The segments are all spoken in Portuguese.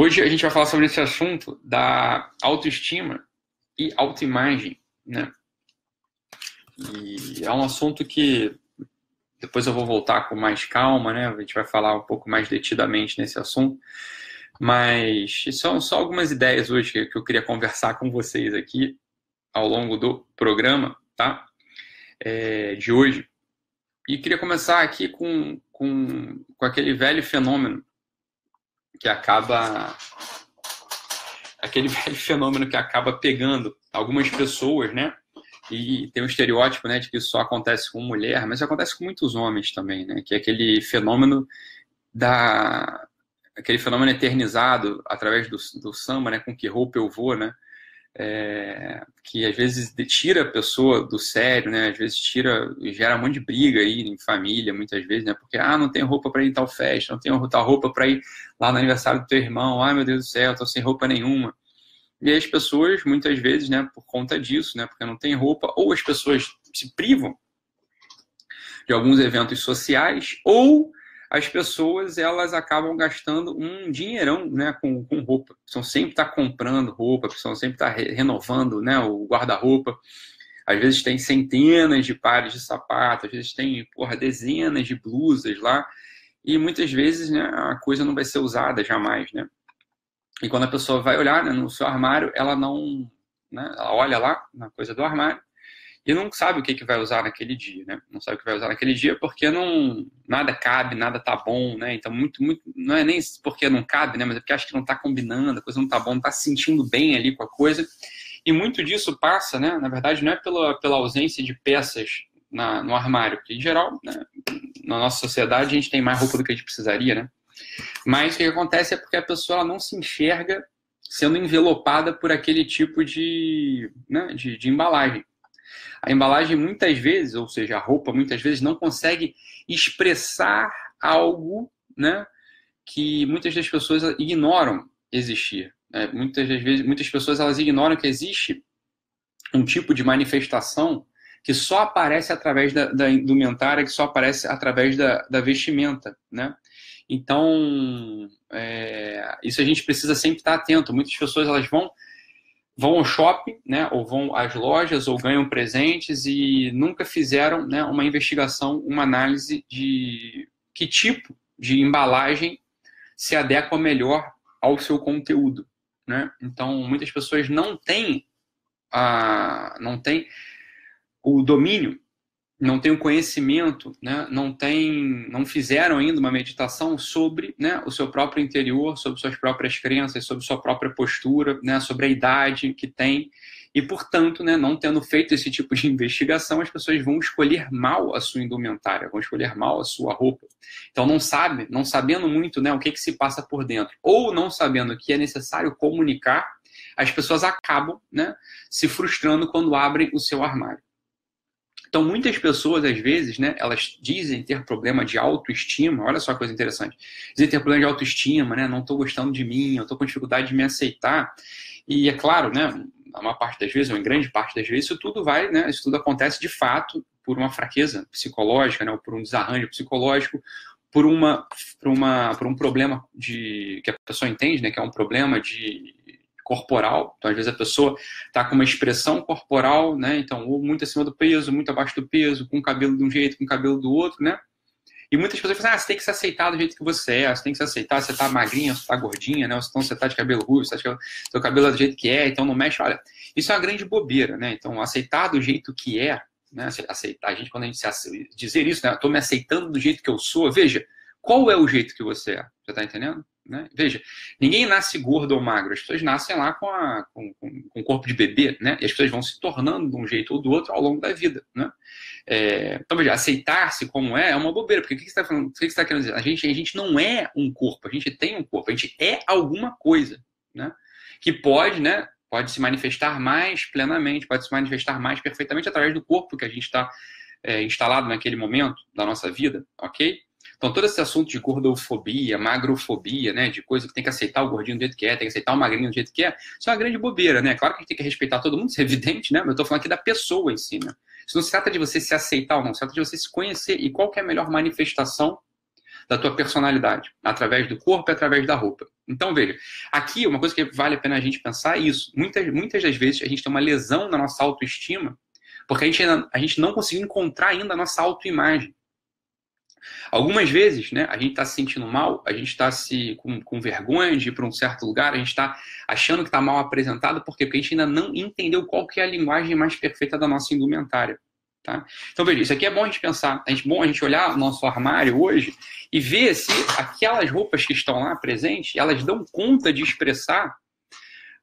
Hoje a gente vai falar sobre esse assunto da autoestima e autoimagem, né? E é um assunto que depois eu vou voltar com mais calma, né? A gente vai falar um pouco mais detidamente nesse assunto. Mas são só algumas ideias hoje que eu queria conversar com vocês aqui ao longo do programa, tá? É, de hoje. E queria começar aqui com, com, com aquele velho fenômeno que acaba. Aquele velho fenômeno que acaba pegando algumas pessoas, né? E tem um estereótipo, né, de que isso só acontece com mulher, mas acontece com muitos homens também, né? Que é aquele fenômeno da aquele fenômeno eternizado através do, do samba, né? Com que roupa eu vou, né? É, que às vezes tira a pessoa do sério, né? Às vezes tira, gera um monte de briga aí em família, muitas vezes, né? Porque, ah, não tenho roupa para ir em tal festa, não tenho tal roupa para ir lá no aniversário do teu irmão, ah, meu Deus do céu, tô sem roupa nenhuma. E as pessoas, muitas vezes, né, por conta disso, né, porque não tem roupa, ou as pessoas se privam de alguns eventos sociais, ou as pessoas elas acabam gastando um dinheirão né, com, com roupa. Precisam sempre estar tá comprando roupa, precisam sempre estar tá re renovando né, o guarda-roupa. Às vezes tem centenas de pares de sapatos, às vezes tem porra, dezenas de blusas lá, e muitas vezes né, a coisa não vai ser usada jamais. Né? E quando a pessoa vai olhar né, no seu armário, ela não. Né, ela olha lá na coisa do armário e não sabe o que, que vai usar naquele dia, né? Não sabe o que vai usar naquele dia porque não nada cabe, nada tá bom, né? Então muito muito não é nem porque não cabe, né? Mas é porque acha que não tá combinando, a coisa não tá bom, não tá se sentindo bem ali com a coisa. E muito disso passa, né? Na verdade, não é pela, pela ausência de peças na, no armário, porque em geral, né, na nossa sociedade a gente tem mais roupa do que a gente precisaria, né? Mas o que acontece é porque a pessoa não se enxerga sendo envelopada por aquele tipo de, né, de, de embalagem. A embalagem muitas vezes, ou seja, a roupa muitas vezes não consegue expressar algo, né, que muitas das pessoas ignoram existir. É, muitas das vezes, muitas pessoas elas ignoram que existe um tipo de manifestação que só aparece através da, da indumentária, que só aparece através da, da vestimenta, né? Então, é, isso a gente precisa sempre estar atento. Muitas pessoas elas vão vão ao shopping, né, ou vão às lojas, ou ganham presentes e nunca fizeram né, uma investigação, uma análise de que tipo de embalagem se adequa melhor ao seu conteúdo. Né? Então, muitas pessoas não têm, a, não têm o domínio não têm o conhecimento, né, não tem, não fizeram ainda uma meditação sobre né, o seu próprio interior, sobre suas próprias crenças, sobre sua própria postura, né, sobre a idade que tem. E, portanto, né, não tendo feito esse tipo de investigação, as pessoas vão escolher mal a sua indumentária, vão escolher mal a sua roupa. Então, não sabe, não sabendo muito né, o que, que se passa por dentro, ou não sabendo que é necessário comunicar, as pessoas acabam né, se frustrando quando abrem o seu armário. Então, muitas pessoas, às vezes, né, elas dizem ter problema de autoestima. Olha só que coisa interessante. Dizem ter problema de autoestima, né? Não estou gostando de mim, eu estou com dificuldade de me aceitar. E é claro, né, uma parte das vezes, ou em grande parte das vezes, isso tudo vai, né, isso tudo acontece de fato por uma fraqueza psicológica, né, ou por um desarranjo psicológico, por uma, por uma, por um problema de que a pessoa entende, né, que é um problema de corporal. Então, às vezes, a pessoa está com uma expressão corporal, né? Então, ou muito acima do peso, muito abaixo do peso, com o cabelo de um jeito, com o cabelo do outro, né? E muitas pessoas falam, ah, você tem que se aceitar do jeito que você é, você tem que se aceitar, você tá magrinha, você tá gordinha, né? Ou então você tá de cabelo ruivo, você tá de... seu cabelo é do jeito que é, então não mexe. Olha, isso é uma grande bobeira, né? Então, aceitar do jeito que é, né? Aceitar, a gente, quando a gente se dizer isso, né? Tô me aceitando do jeito que eu sou, veja, qual é o jeito que você é? Você tá entendendo? Né? Veja, ninguém nasce gordo ou magro, as pessoas nascem lá com, a, com, com, com, corpo de bebê, né? E as pessoas vão se tornando de um jeito ou do outro ao longo da vida, né? É, então, veja, aceitar-se como é é uma bobeira, porque o que você está falando? O que você está querendo dizer? A gente, a gente não é um corpo, a gente tem um corpo, a gente é alguma coisa, né? Que pode, né? Pode se manifestar mais plenamente, pode se manifestar mais perfeitamente através do corpo que a gente está é, instalado naquele momento da nossa vida, ok? Então, todo esse assunto de gordofobia, magrofobia, né, de coisa que tem que aceitar o gordinho do jeito que é, tem que aceitar o magrinho do jeito que é, isso é uma grande bobeira, né? Claro que a gente tem que respeitar todo mundo, isso é evidente, né? Mas eu tô falando aqui da pessoa em si, né? Isso não se trata de você se aceitar ou não, se trata de você se conhecer e qual é a melhor manifestação da tua personalidade, através do corpo e através da roupa. Então, veja, aqui uma coisa que vale a pena a gente pensar é isso. Muitas, muitas das vezes a gente tem uma lesão na nossa autoestima, porque a gente, ainda, a gente não conseguiu encontrar ainda a nossa autoimagem. Algumas vezes, né, a gente está se sentindo mal, a gente está se com, com, vergonha de ir para um certo lugar, a gente está achando que está mal apresentado? Porque a gente ainda não entendeu qual que é a linguagem mais perfeita da nossa indumentária. Tá? Então, veja, isso aqui é bom a gente pensar, é bom a gente olhar o nosso armário hoje e ver se aquelas roupas que estão lá presentes, elas dão conta de expressar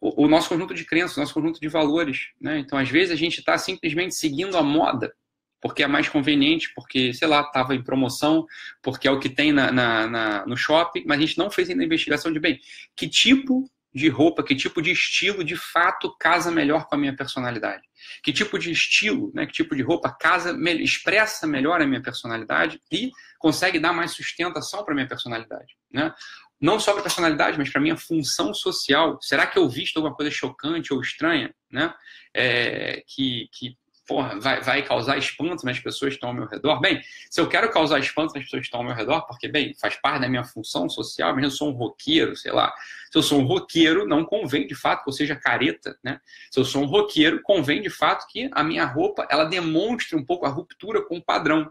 o, o nosso conjunto de crenças, o nosso conjunto de valores. Né? Então, às vezes, a gente está simplesmente seguindo a moda, porque é mais conveniente, porque, sei lá, estava em promoção, porque é o que tem na, na, na, no shopping, mas a gente não fez ainda a investigação de, bem, que tipo de roupa, que tipo de estilo de fato casa melhor com a minha personalidade. Que tipo de estilo, né, que tipo de roupa casa, expressa melhor a minha personalidade e consegue dar mais sustentação para a minha personalidade. Né? Não só para a personalidade, mas para a minha função social. Será que eu visto alguma coisa chocante ou estranha né, é, que, que porra, vai, vai causar espanto nas pessoas que estão ao meu redor. Bem, se eu quero causar espanto nas pessoas que estão ao meu redor, porque, bem, faz parte da minha função social, mas eu sou um roqueiro, sei lá. Se eu sou um roqueiro, não convém de fato que eu seja careta, né? Se eu sou um roqueiro, convém de fato que a minha roupa ela demonstre um pouco a ruptura com o padrão.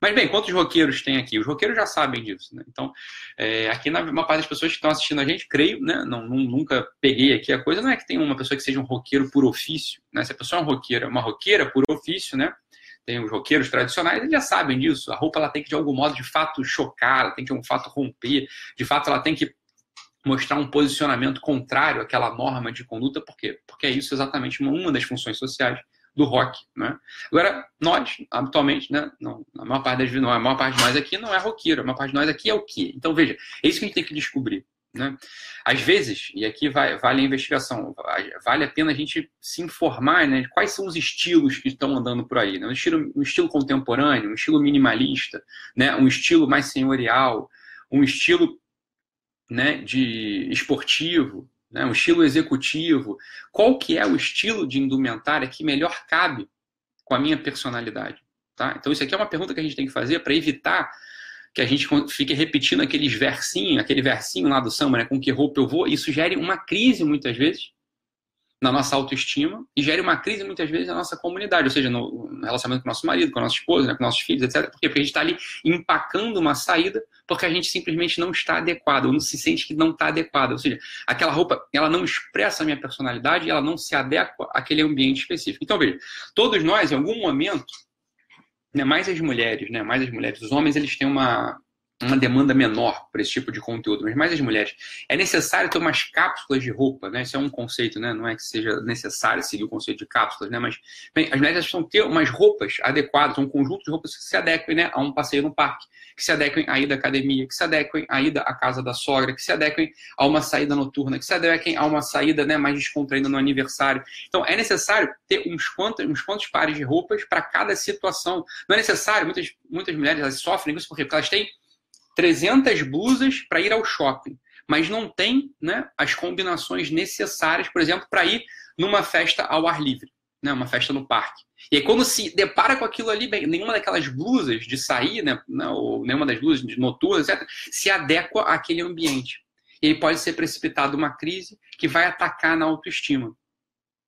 Mas bem, quantos roqueiros tem aqui? Os roqueiros já sabem disso, né? Então, é, aqui na maior parte das pessoas que estão assistindo a gente, creio, né? Não, não, nunca peguei aqui a coisa, não é que tem uma pessoa que seja um roqueiro por ofício, né? Se a pessoa é um roqueiro, uma roqueira por ofício, né? Tem os roqueiros tradicionais, eles já sabem disso. A roupa ela tem que, de algum modo, de fato, chocar, ela tem que, de fato, romper. De fato, ela tem que mostrar um posicionamento contrário àquela norma de conduta, por quê? Porque é isso exatamente uma das funções sociais do rock, né? Agora, nós, habitualmente, né, não, a maior parte das não, a maior parte de nós aqui não é roqueiro, a maior parte de nós aqui é o quê? Então, veja, é isso que a gente tem que descobrir, né? Às vezes, e aqui vai, vale a investigação, vale a pena a gente se informar, né, de quais são os estilos que estão andando por aí, né? Um estilo, um estilo contemporâneo, um estilo minimalista, né, um estilo mais senhorial, um estilo né, de esportivo, né, um estilo executivo, qual que é o estilo de indumentária que melhor cabe com a minha personalidade? Tá? Então isso aqui é uma pergunta que a gente tem que fazer para evitar que a gente fique repetindo aqueles versinhos, aquele versinho lá do samba, né, com que roupa eu vou, isso gere uma crise muitas vezes, na nossa autoestima e gere uma crise muitas vezes na nossa comunidade, ou seja, no relacionamento com o nosso marido, com a nossa esposa, né, com nossos filhos, etc. Por quê? Porque a gente está ali empacando uma saída porque a gente simplesmente não está adequado, ou não se sente que não está adequado. Ou seja, aquela roupa, ela não expressa a minha personalidade ela não se adequa àquele ambiente específico. Então, veja, todos nós, em algum momento, né, mais as mulheres, né, mais as mulheres, os homens, eles têm uma, uma demanda menor para esse tipo de conteúdo, mas mais as mulheres. É necessário ter umas cápsulas de roupa, né? Isso é um conceito, né? Não é que seja necessário seguir o conceito de cápsulas, né? Mas, bem, as mulheres precisam ter umas roupas adequadas, um conjunto de roupas que se adequem né, a um passeio no parque, que se adequem à ida à academia, que se adequem à ida à casa da sogra, que se adequem a uma saída noturna, que se adequem a uma saída né, mais descontraída no aniversário. Então, é necessário ter uns quantos, uns quantos pares de roupas para cada situação. Não é necessário, muitas, muitas mulheres elas sofrem isso porque elas têm 300 blusas para ir ao shopping, mas não tem né, as combinações necessárias, por exemplo, para ir numa festa ao ar livre, né, uma festa no parque. E aí, quando se depara com aquilo ali, bem, nenhuma daquelas blusas de sair, né, ou nenhuma das blusas de noturnas, etc., se adequa àquele ambiente. E aí pode ser precipitado uma crise que vai atacar na autoestima,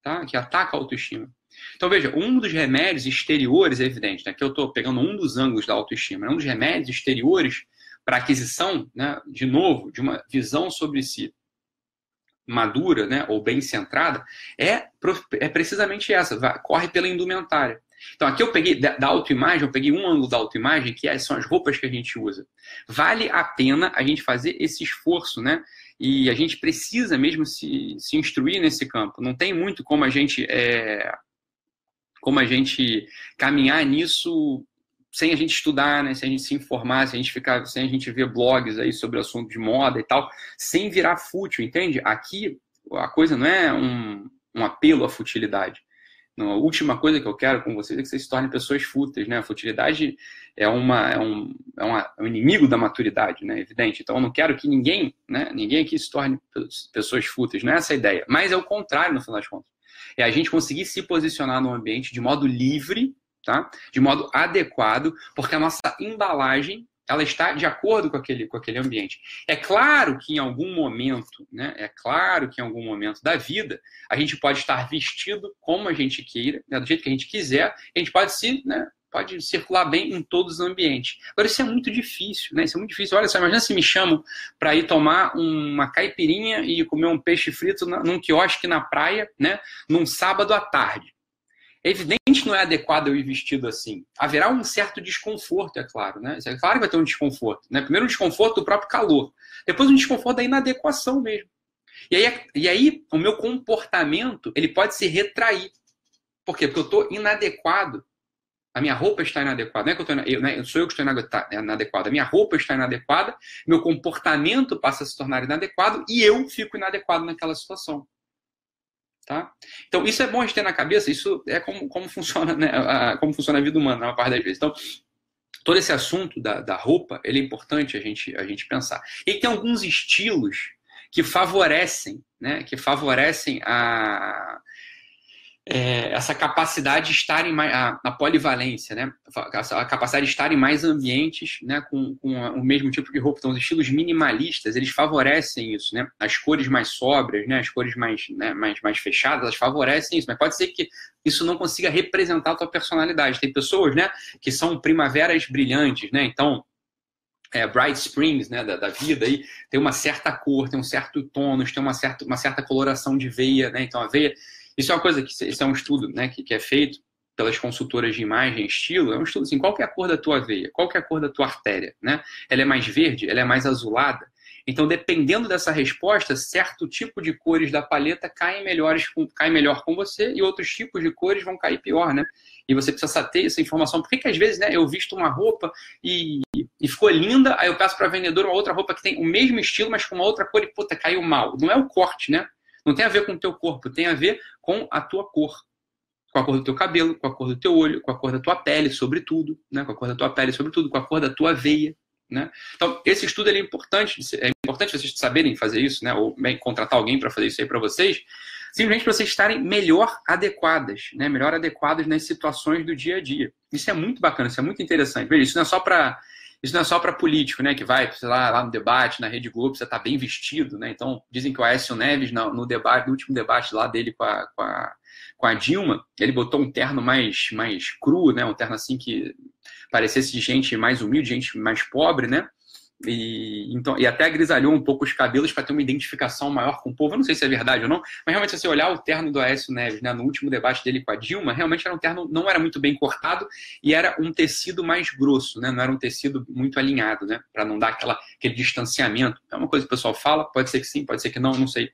tá? que ataca a autoestima. Então, veja, um dos remédios exteriores, é evidente, né, que eu estou pegando um dos ângulos da autoestima, né, um dos remédios exteriores para aquisição, né, de novo, de uma visão sobre si madura, né, ou bem centrada, é, é precisamente essa, vai, corre pela indumentária. Então, aqui eu peguei da, da autoimagem, eu peguei um ângulo da autoimagem, que é, são as roupas que a gente usa. Vale a pena a gente fazer esse esforço, né? E a gente precisa mesmo se, se instruir nesse campo. Não tem muito como a gente é, como a gente caminhar nisso sem a gente estudar, né, sem a gente se informar, sem a gente ficar, sem a gente ver blogs aí sobre o assunto de moda e tal, sem virar fútil, entende? Aqui a coisa não é um, um apelo à futilidade. Não, a última coisa que eu quero com vocês é que vocês se tornem pessoas fúteis, né? A futilidade é, uma, é, um, é, uma, é um inimigo da maturidade, né? Evidente. Então eu não quero que ninguém, né? Ninguém aqui se torne pessoas fúteis. Não é essa a ideia. Mas é o contrário, no final das contas. É a gente conseguir se posicionar no ambiente de modo livre tá? De modo adequado, porque a nossa embalagem ela está de acordo com aquele, com aquele ambiente. É claro que em algum momento, né, é claro que em algum momento da vida, a gente pode estar vestido como a gente queira, né, do jeito que a gente quiser, a gente pode se, né, pode circular bem em todos os ambientes. Agora, isso é muito difícil, né? Isso é muito difícil. Olha só, imagina se me chamam para ir tomar uma caipirinha e comer um peixe frito num quiosque na praia, né? Num sábado à tarde. É evidente que não é adequado eu ir vestido assim. Haverá um certo desconforto, é claro, né? É claro que vai ter um desconforto, né? Primeiro um desconforto do próprio calor, depois um desconforto da inadequação mesmo. E aí, e aí o meu comportamento ele pode se retrair. Por quê? Porque eu estou inadequado a minha roupa está inadequada. Não é que eu, eu, né, sou eu que estou inadequada. A minha roupa está inadequada, meu comportamento passa a se tornar inadequado e eu fico inadequado naquela situação. Tá? Então, isso é bom a gente ter na cabeça, isso é como, como, funciona, né, a, como funciona a vida humana, na maior parte das vezes. Então, todo esse assunto da, da roupa, ele é importante a gente, a gente pensar. E tem alguns estilos que favorecem, né, que favorecem a, é, essa capacidade de estar em mais, a, a, polivalência, né? A capacidade de estar em mais ambientes, né? Com, com o mesmo tipo de roupa. Então, os estilos minimalistas, eles favorecem isso, né? As cores mais sóbrias, né? As cores mais, né? mais, mais fechadas, elas favorecem isso. Mas pode ser que isso não consiga representar a tua personalidade. Tem pessoas, né? Que são primaveras brilhantes, né? Então, é, Bright Springs, né, da, da, vida aí, tem uma certa cor, tem um certo tônus, tem uma certa, uma certa coloração de veia, né? Então, a veia isso é uma coisa que isso é um estudo né, que, que é feito pelas consultoras de imagem estilo, é um estudo assim, qual é a cor da tua veia? Qual é a cor da tua artéria? Né? Ela é mais verde? Ela é mais azulada? Então, dependendo dessa resposta, certo tipo de cores da paleta caem, melhores caem melhor com você e outros tipos de cores vão cair pior, né? E você precisa ter essa informação. Por que, que às vezes né, eu visto uma roupa e, e ficou linda, aí eu peço para a vendedora uma outra roupa que tem o mesmo estilo, mas com uma outra cor e, puta, caiu mal. Não é o corte, né? Não tem a ver com o teu corpo, tem a ver com a tua cor. Com a cor do teu cabelo, com a cor do teu olho, com a cor da tua pele, sobretudo, né? com a cor da tua pele, sobretudo, com a cor da tua veia. Né? Então, esse estudo é importante, é importante vocês saberem fazer isso, né? ou bem, contratar alguém para fazer isso aí para vocês, simplesmente para vocês estarem melhor adequadas, né? melhor adequadas nas situações do dia a dia. Isso é muito bacana, isso é muito interessante. Veja, isso não é só para isso não é só para político, né? Que vai, sei lá, lá no debate, na Rede Globo, você está bem vestido, né? Então, dizem que o Aécio Neves, no, no debate, no último debate lá dele com a, com a, com a Dilma, ele botou um terno mais, mais cru, né? Um terno assim que parecesse de gente mais humilde, gente mais pobre, né? E, então, e até grisalhou um pouco os cabelos para ter uma identificação maior com o povo. Eu não sei se é verdade ou não, mas realmente, se você olhar o terno do Aécio Neves, né, no último debate dele com a Dilma, realmente era um terno, não era muito bem cortado e era um tecido mais grosso, né, não era um tecido muito alinhado, né, para não dar aquela, aquele distanciamento. É uma coisa que o pessoal fala, pode ser que sim, pode ser que não, não sei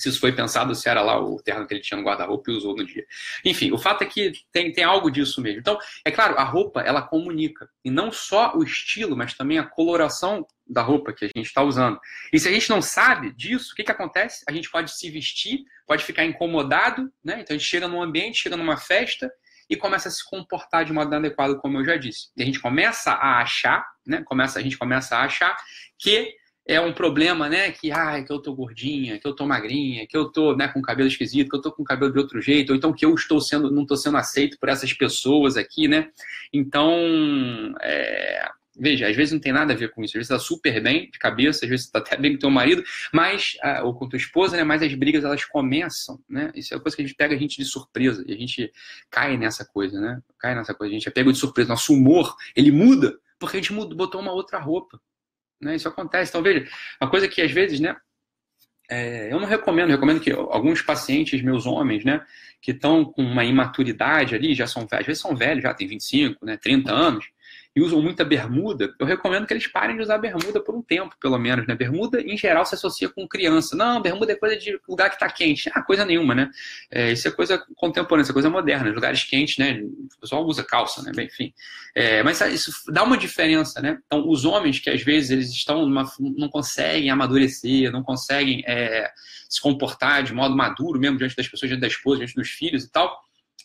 se isso foi pensado, se era lá o terno que ele tinha no guarda-roupa e usou no dia. Enfim, o fato é que tem, tem algo disso mesmo. Então, é claro, a roupa, ela comunica. E não só o estilo, mas também a coloração da roupa que a gente está usando. E se a gente não sabe disso, o que, que acontece? A gente pode se vestir, pode ficar incomodado, né? Então a gente chega num ambiente, chega numa festa e começa a se comportar de modo inadequado, como eu já disse. E a gente começa a achar, né? Começa, a gente começa a achar que é um problema, né? Que, ai, que eu tô gordinha, que eu tô magrinha, que eu tô né, com cabelo esquisito, que eu tô com cabelo de outro jeito, ou então que eu estou sendo, não estou sendo aceito por essas pessoas aqui, né? Então, é, veja, às vezes não tem nada a ver com isso. Às vezes você tá super bem de cabeça, às vezes você tá até bem com teu marido, mas, ou com tua esposa, né? Mas as brigas elas começam, né? Isso é uma coisa que a gente pega a gente de surpresa e a gente cai nessa coisa, né? Cai nessa coisa, a gente é pego de surpresa. Nosso humor, ele muda porque a gente botou uma outra roupa. Né? Isso acontece. Então, veja, uma coisa que às vezes, né? É, eu não recomendo, recomendo que alguns pacientes, meus homens, né, que estão com uma imaturidade ali, já são velhos, às vezes são velhos, já tem 25, né, 30 anos, e usam muita bermuda, eu recomendo que eles parem de usar bermuda por um tempo, pelo menos, né? Bermuda, em geral, se associa com criança. Não, bermuda é coisa de lugar que está quente. Ah, coisa nenhuma, né? É, isso é coisa contemporânea, isso é coisa moderna. Lugares quentes, né? O pessoal usa calça, né? Enfim. É, mas isso dá uma diferença, né? Então, os homens que às vezes eles estão numa, não conseguem amadurecer, não conseguem é, se comportar de modo maduro mesmo diante das pessoas, diante da esposa, diante dos filhos e tal,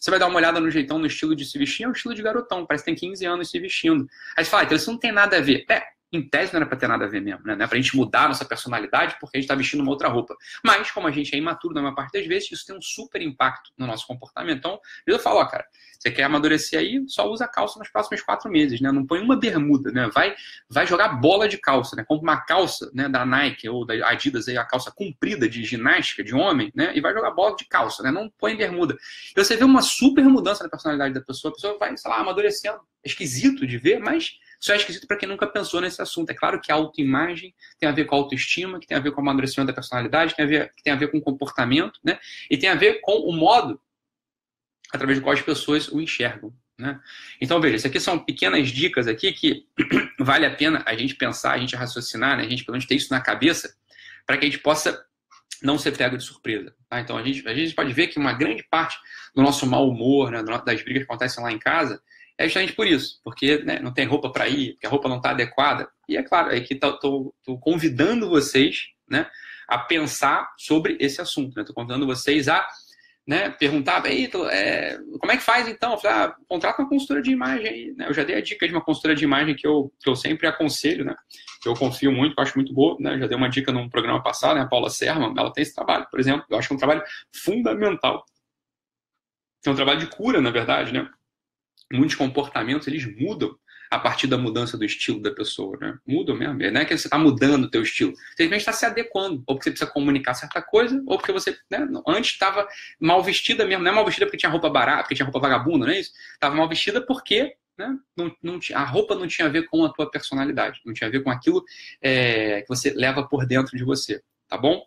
você vai dar uma olhada no jeitão, no estilo de se vestir, é um estilo de garotão, parece que tem 15 anos se vestindo. Aí você fala, ah, então isso não tem nada a ver. É, em tese não era para ter nada a ver mesmo, né? Não é para a gente mudar a nossa personalidade porque a gente está vestindo uma outra roupa. Mas, como a gente é imaturo na maior parte das vezes, isso tem um super impacto no nosso comportamento. Então, eu falo, ó, cara, você quer amadurecer aí, só usa calça nos próximos quatro meses, né? Não põe uma bermuda, né? Vai, vai jogar bola de calça, né? Compra uma calça né, da Nike ou da Adidas, aí, a calça comprida de ginástica de homem, né? E vai jogar bola de calça, né? Não põe bermuda. E você vê uma super mudança na personalidade da pessoa, a pessoa vai, sei lá, amadurecendo. É esquisito de ver, mas só é esquisito para quem nunca pensou nesse assunto. É claro que a autoimagem tem a ver com a autoestima, que tem a ver com o amadurecimento da personalidade, tem a ver, que tem a ver com o comportamento, né? E tem a ver com o modo através do qual as pessoas o enxergam. Né? Então, veja, isso aqui são pequenas dicas aqui que vale a pena a gente pensar, a gente raciocinar, né? a gente pelo menos ter isso na cabeça, para que a gente possa não ser pego de surpresa. Tá? Então, a gente, a gente pode ver que uma grande parte do nosso mau humor, né, das brigas que acontecem lá em casa, é justamente por isso, porque né, não tem roupa para ir, porque a roupa não está adequada. E é claro, é que estou convidando vocês né, a pensar sobre esse assunto. Estou né? convidando vocês a né, perguntava, é, como é que faz então? Eu falei, ah, contrata uma consultora de imagem aí, né? Eu já dei a dica de uma consultora de imagem que eu, que eu sempre aconselho, né? Que eu confio muito, que eu acho muito boa, né? Eu já dei uma dica num programa passado, né? A Paula Serman, ela tem esse trabalho, por exemplo. Eu acho que é um trabalho fundamental. É um trabalho de cura, na verdade, né? Muitos comportamentos, eles mudam a partir da mudança do estilo da pessoa, né? Muda mesmo. Não é que você está mudando o teu estilo. Você simplesmente está se adequando. Ou porque você precisa comunicar certa coisa, ou porque você né, antes estava mal vestida mesmo. Não é mal vestida porque tinha roupa barata, porque tinha roupa vagabunda, não é isso? Estava mal vestida porque né, não, não, a roupa não tinha a ver com a tua personalidade. Não tinha a ver com aquilo é, que você leva por dentro de você. Tá bom?